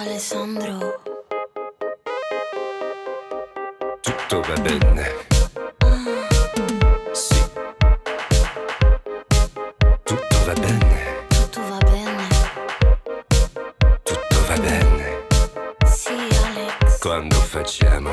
Alessandro. Tutto va bene. Sì. Tutto va bene. Tutto va bene? Tutto va bene. Sì, Alex. Quando facciamo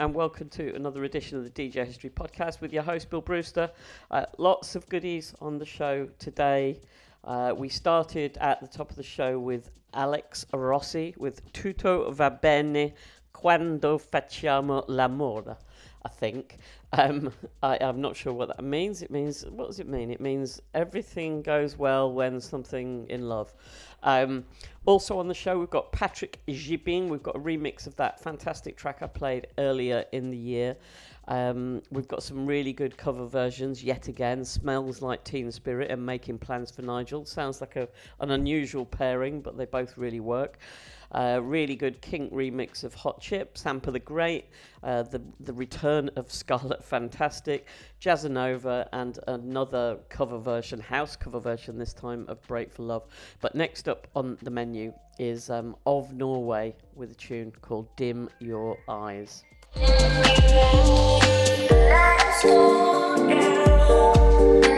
and welcome to another edition of the DJ History Podcast with your host Bill Brewster. Uh, lots of goodies on the show today. Uh, we started at the top of the show with Alex Rossi with Tutto va bene quando facciamo l'amore. I think. Um, I, I'm not sure what that means. It means, what does it mean? It means everything goes well when something in love. Um, also on the show, we've got Patrick Gibin. We've got a remix of that fantastic track I played earlier in the year. Um, we've got some really good cover versions yet again. Smells like Teen Spirit and Making Plans for Nigel. Sounds like a, an unusual pairing, but they both really work. A really good KiNK remix of Hot Chip, Sampa the Great, uh, the, the Return of Scarlet Fantastic, Jazzanova, and another cover version, house cover version this time of Break for Love. But next up on the menu is um, Of Norway with a tune called Dim Your Eyes. Let's go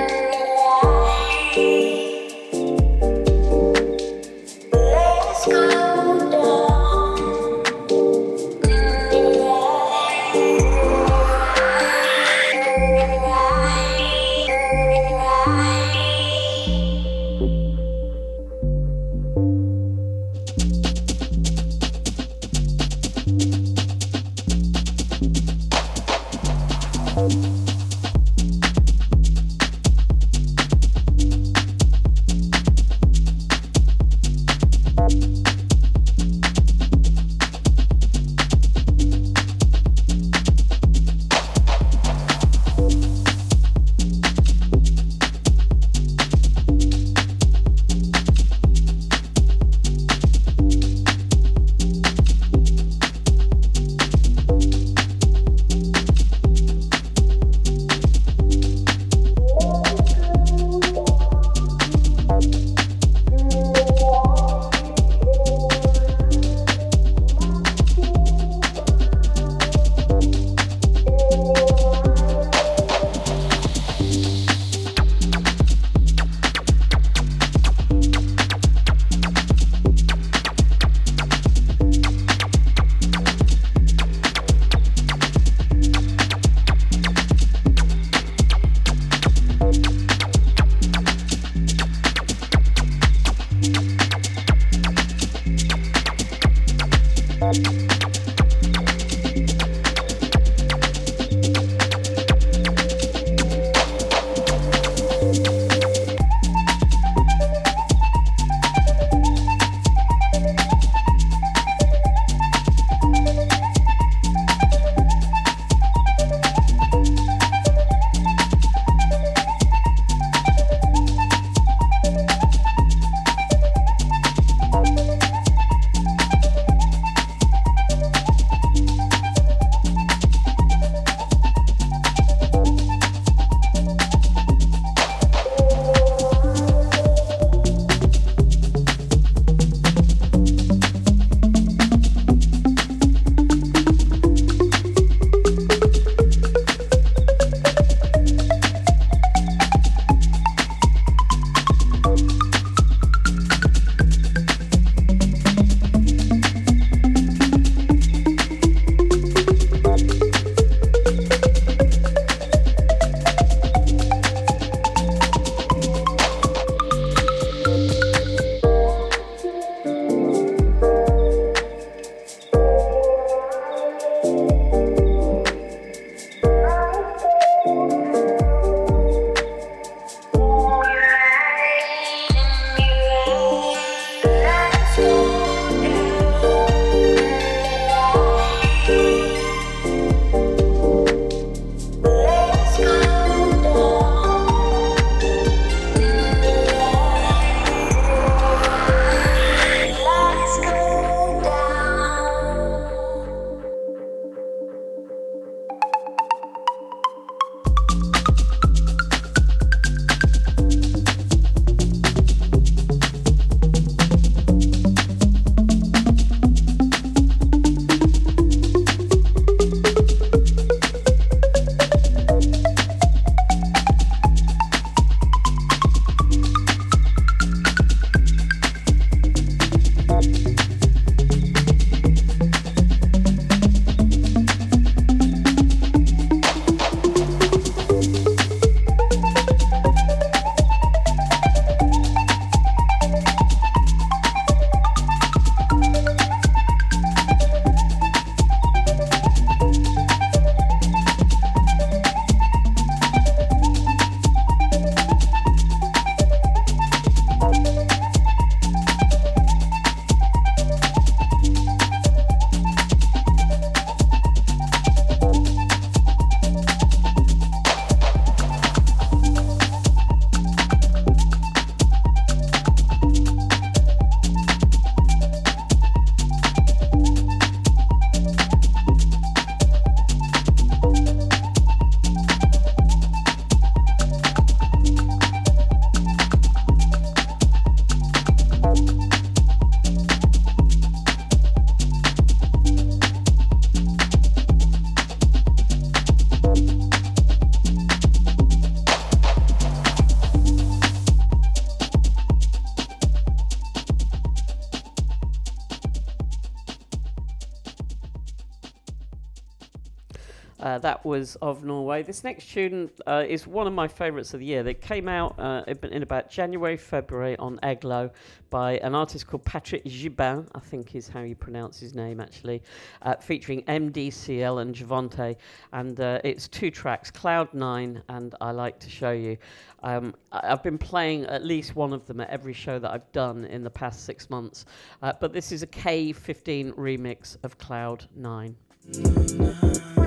that was of Norway. This next tune uh, is one of my favourites of the year. It came out uh, in about January, February on Eglo by an artist called Patrick Gibin, I think is how you pronounce his name actually, uh, featuring MDCL and Javonnte. And uh, it's two tracks, Cloud Nine and I Like to Show You. Um, I've been playing at least one of them at every show that I've done in the past six months. Uh, but this is a K15 remix of Cloud Nine. Cloud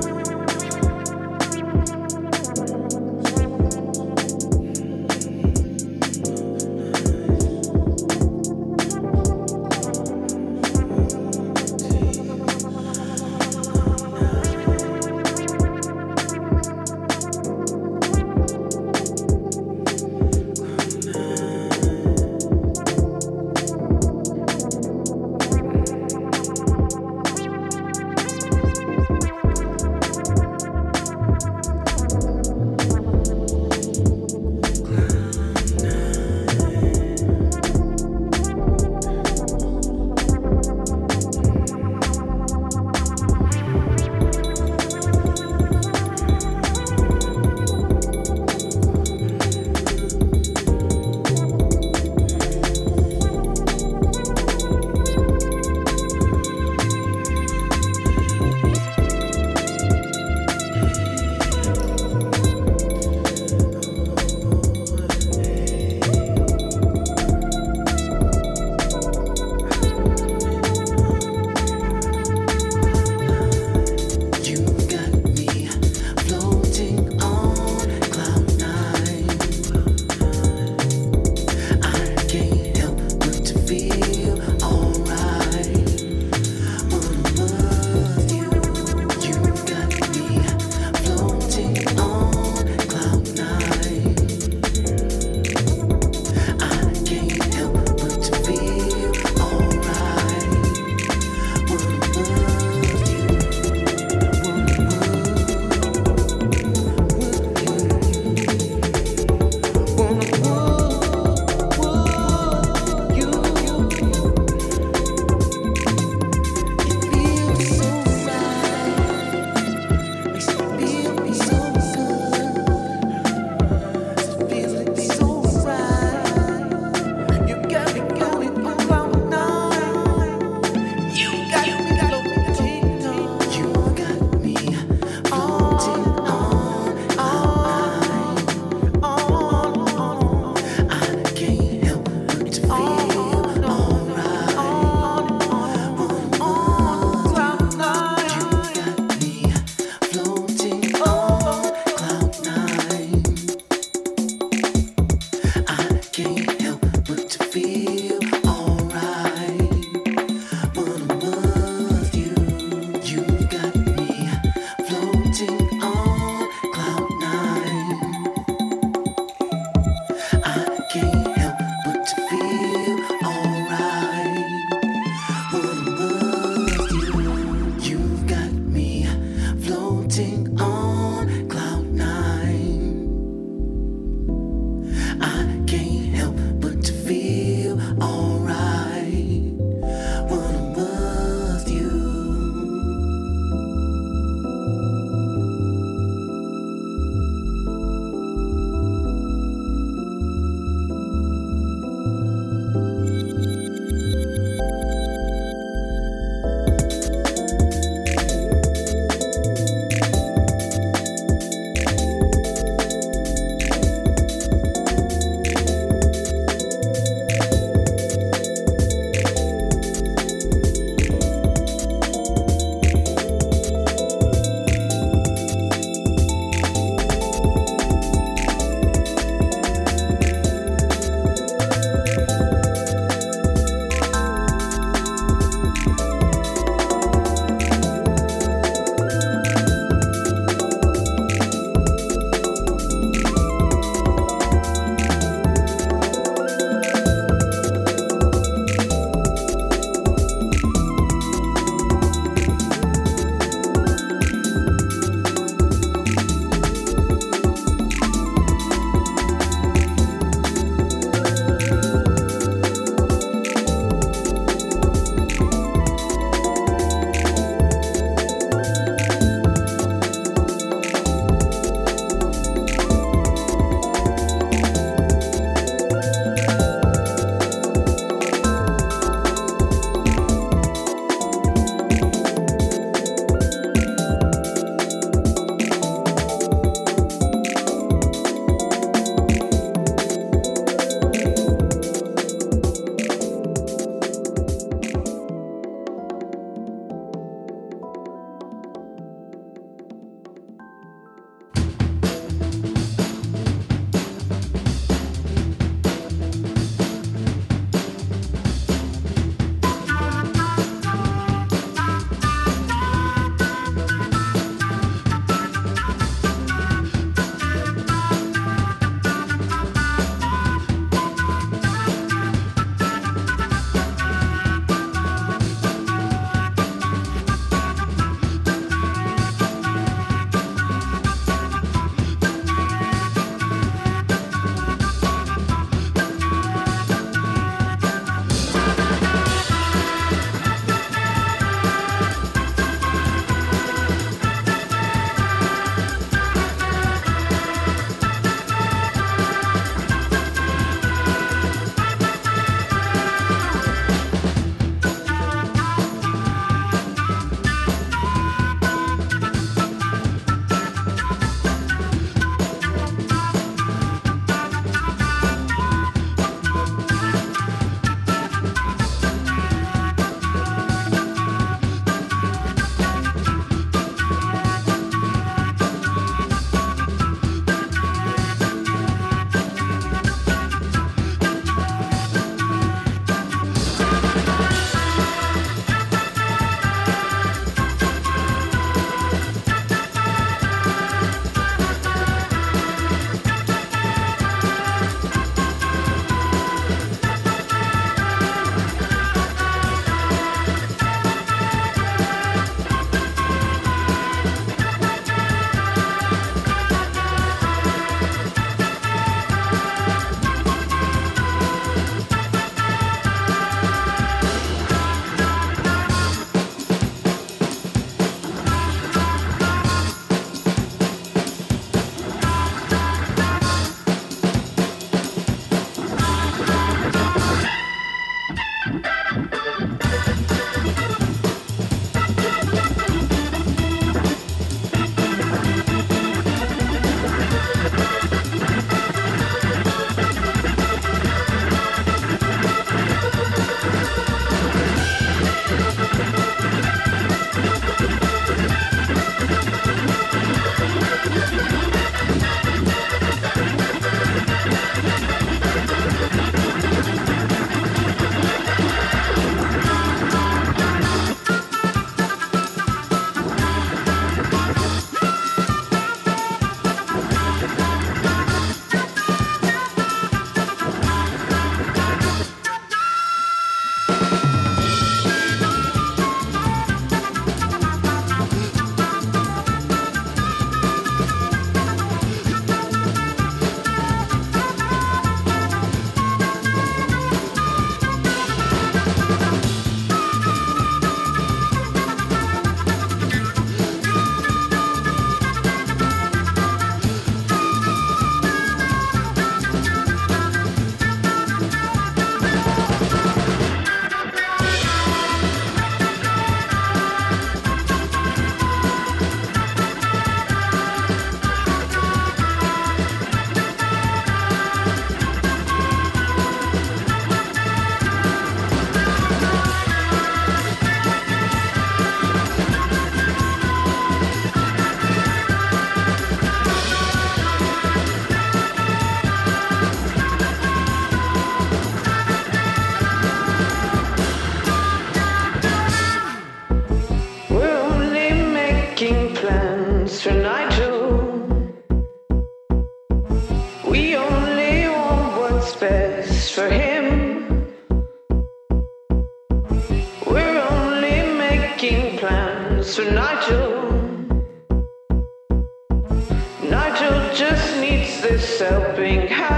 Nigel just needs this helping hand.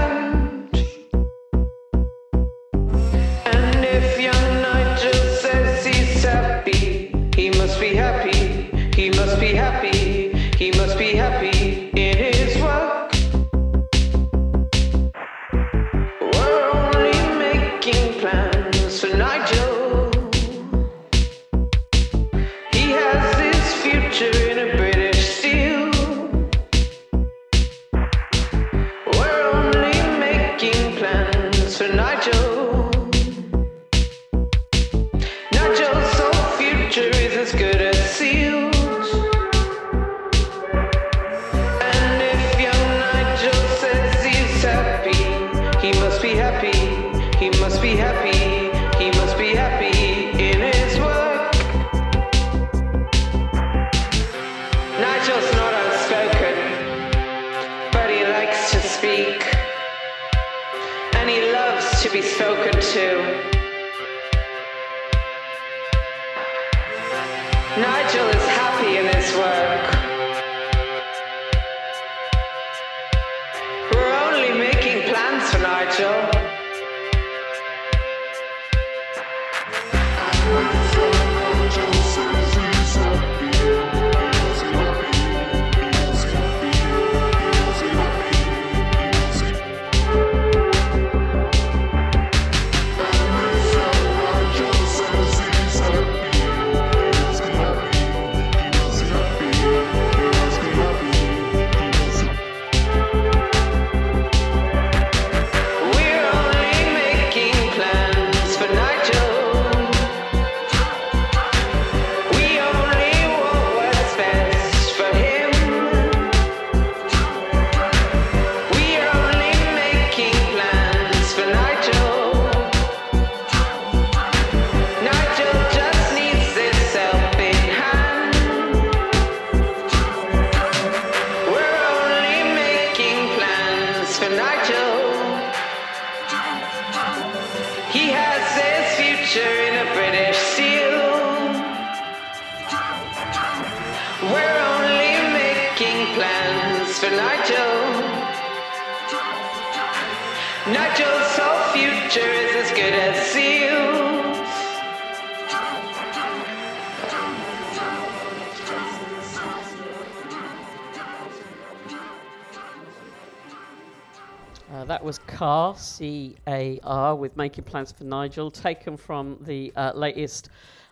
with Making Plans for Nigel, taken from the uh, latest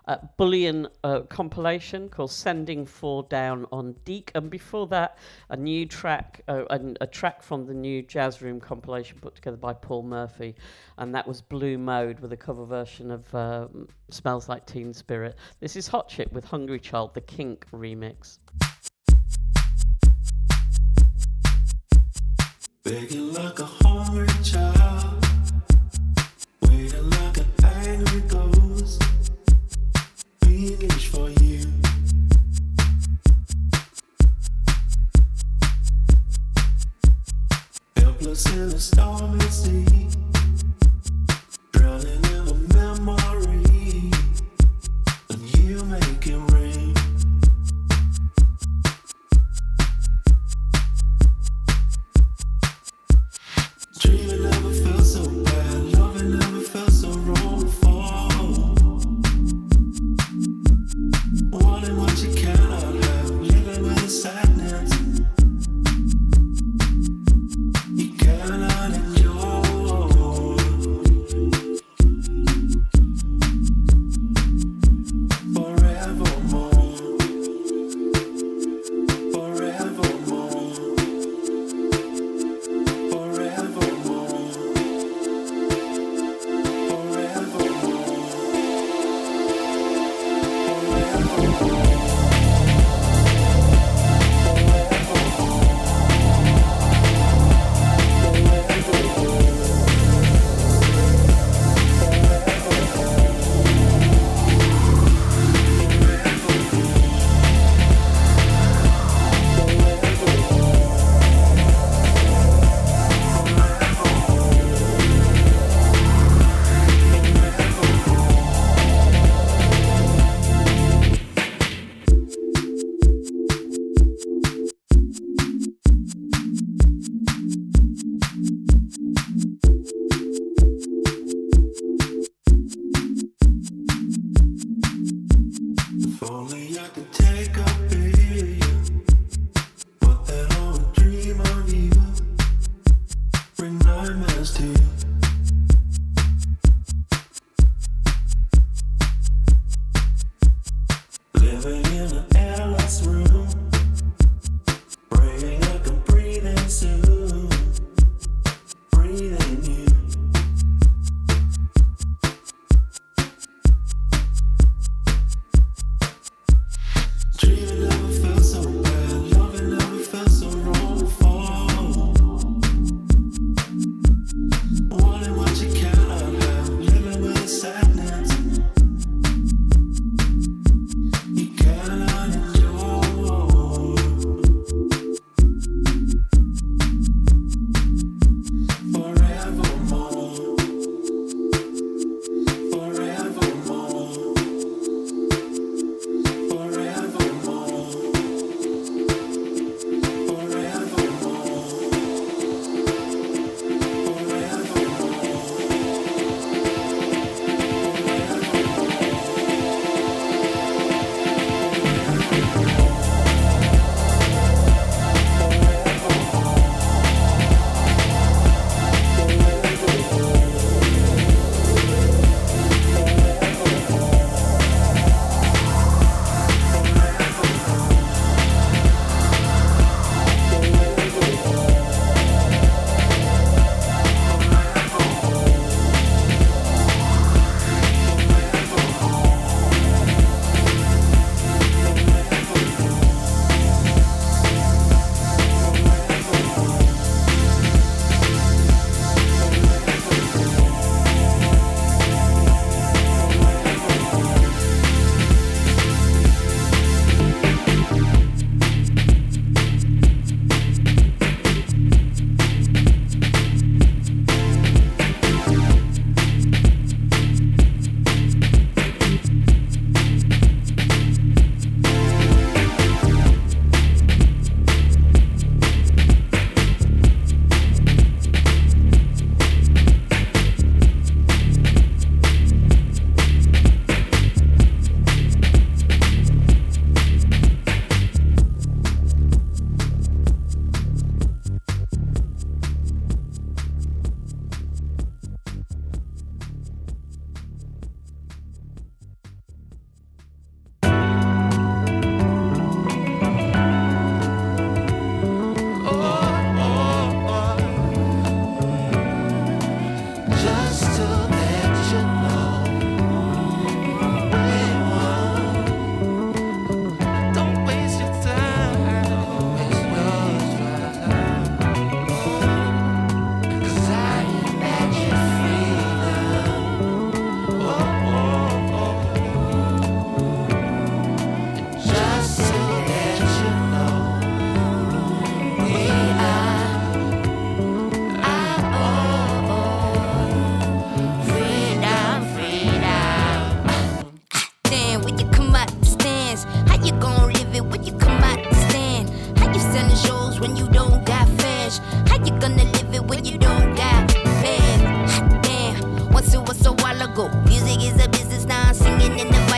uh, Bullion uh, compilation called Sending Four Down on Deek. And before that, a new track, uh, an, a track from the new Jazz Room compilation put together by Paul Murphy. And that was Blue Mode with a cover version of um, Smells Like Teen Spirit. This is Hot Chip with Hungry Child, the KiNK remix. Begging like a hungry child. Helpless in a stormy sea.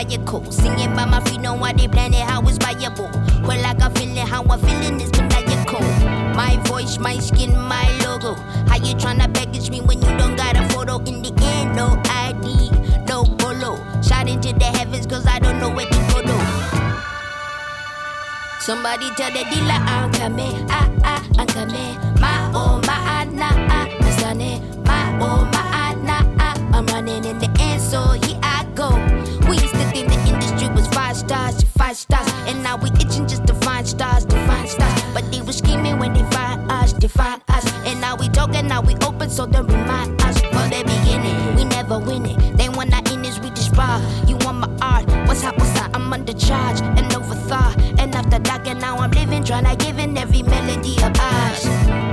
Vehicle, singing by my feet. Know why they plan it, how it's viable. Well, I feeling, how I'm feeling is maniacal. My voice, my skin, my logo. How you tryna package me when you don't got a photo? In the end, no ID, no polo. Shout into the heavens, cause I don't know where to go. Somebody tell the dealer I'm coming, ah ah, I'm coming. My oh my ah nah ah, I'm sunny. My oh my ah nah ah, I'm running in the was five stars, stars, and now we itching just to find stars, to find stars. But they were scheming when they find us, they find us, and now we talking, now we open, so they remind us for the beginning. We never win it. They want our in we just raw. You want my art? What's up? What's up? I'm under charge and overthought. And after dark, and now I'm living, trying to give in every melody of ours.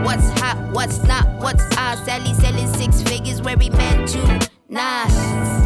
What's hot? What's not? What's ours? Sally selling six figures where we meant to. Nas.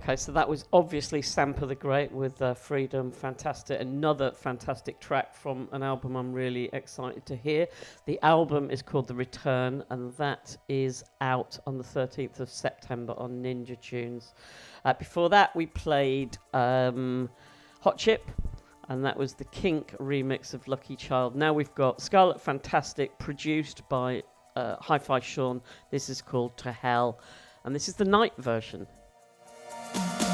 Okay, so that was obviously Sampa the Great with uh, Freedom. Fantastic. Another fantastic track from an album I'm really excited to hear. The album is called The Return, and that is out on the 13th of September on Ninja Tunes. Uh, before that, we played um, Hot Chip, and that was the KiNK remix of Lucky Child. Now we've got Scarlet Fantastic, produced by uh, Hifi Sean. This is called To Hell, and this is the night version. Burn,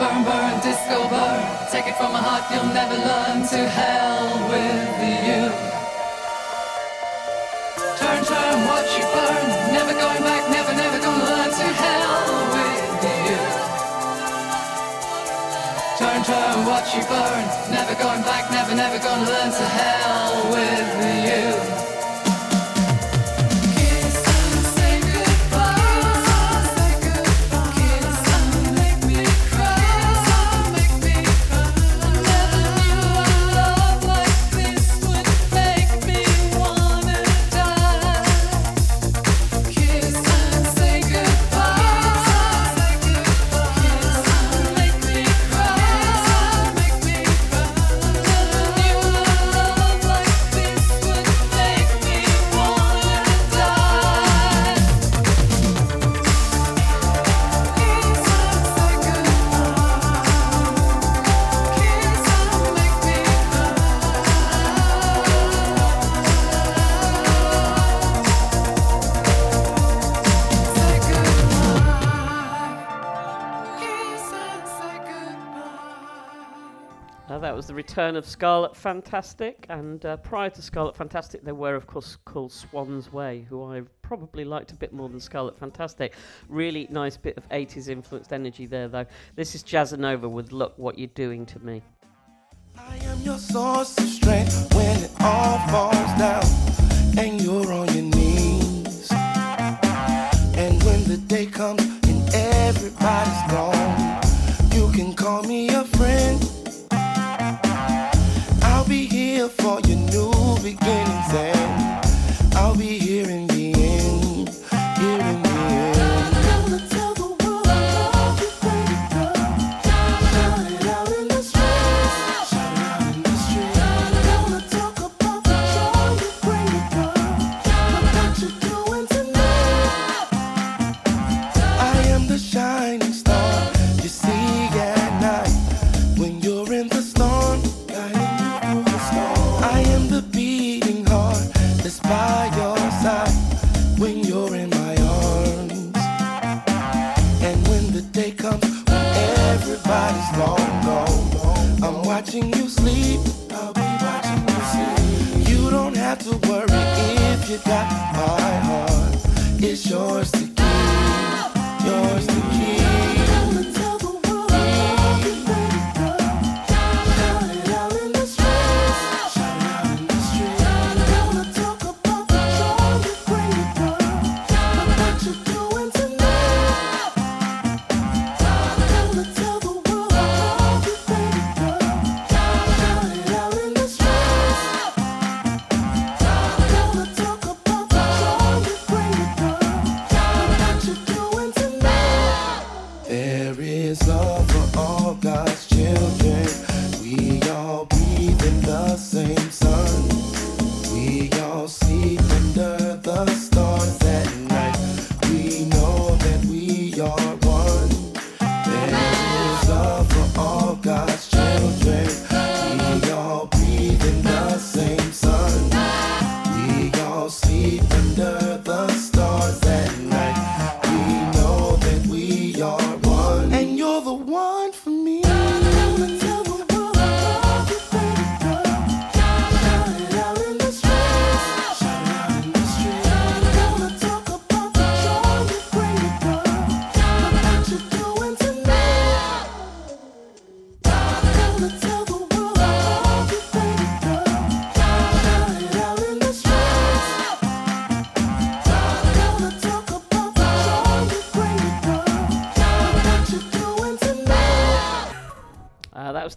Remember burn, disco burn. Take it from my heart, you'll never learn. To hell with you. Turn, turn, watch you burn. Never going back, never, never gonna learn. To hell with you. Turn, turn, watch you burn. Never going back, never, never gonna learn. To hell with you. Return of Scarlet Fantastic, and uh, prior to Scarlet Fantastic, they were, of course, called Swans Way, who I probably liked a bit more than Scarlet Fantastic. Really nice bit of 80s influenced energy there, though. This is Jazzanova with Look What You're Doing to Me. I am your source of strength when it all falls down and you're on your knees. And when the day comes and everybody's gone, you can call me a friend. I'll be here for your new beginnings and I'll be here in the end. Here in the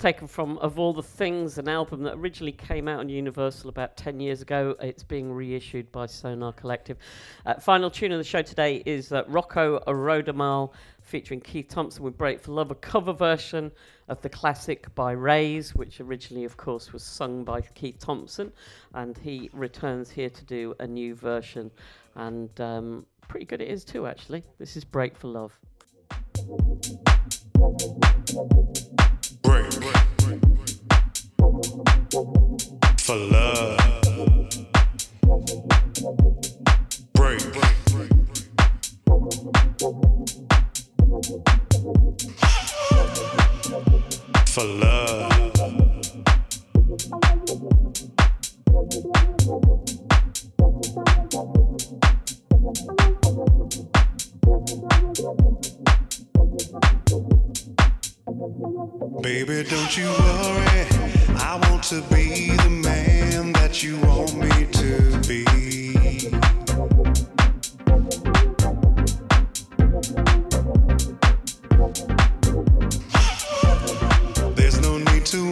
taken from Of All the Things, an album that originally came out on Universal about 10 years ago. It's being reissued by Sonar Kollektiv. Uh, final tune of the show today is uh, Rocco Rodamaal featuring Keith Thompson with Break for Love, a cover version of the classic by Raze, which originally, of course, was sung by Keith Thompson. And he returns here to do a new version. And um, pretty good it is, too, actually. This is Break for Love break for love. Break. For love. Baby, don't you worry. I want to be the man that you want me to be. There's no need to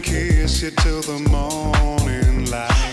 kiss you till the morning light.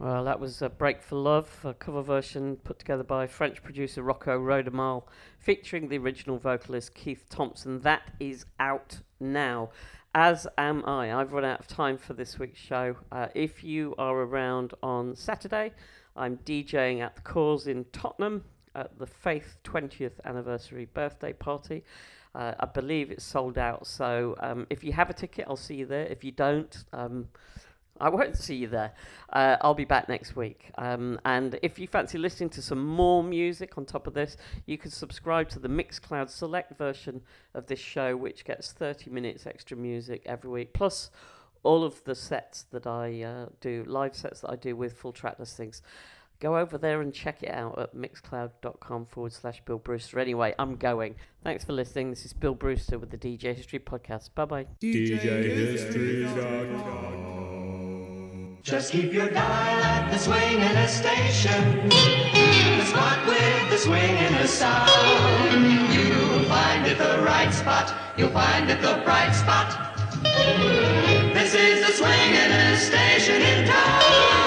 Well, that was a Break for Love, a cover version put together by French producer Rocco Rodamaal, featuring the original vocalist Keith Thompson. That is out now, as am I. I've run out of time for this week's show. Uh, if you are around on Saturday, I'm DJing at the Cause in Tottenham at the Faith 20th anniversary birthday party. Uh, I believe it's sold out, so um, if you have a ticket, I'll see you there. If you don't, um, I won't see you there. Uh, I'll be back next week. Um, and if you fancy listening to some more music on top of this, you can subscribe to the Mixcloud Select version of this show, which gets 30 minutes extra music every week, plus all of the sets that I uh, do, live sets that I do with full track listings. Go over there and check it out at mixcloud.com forward slash Bill Brewster. Anyway, I'm going. Thanks for listening. This is Bill Brewster with the DJ History Podcast. Bye bye. Just keep your dial at the swinging station. The spot with the swinging sound. You'll find it the right spot. You'll find it the bright spot. This is the swinging station in town.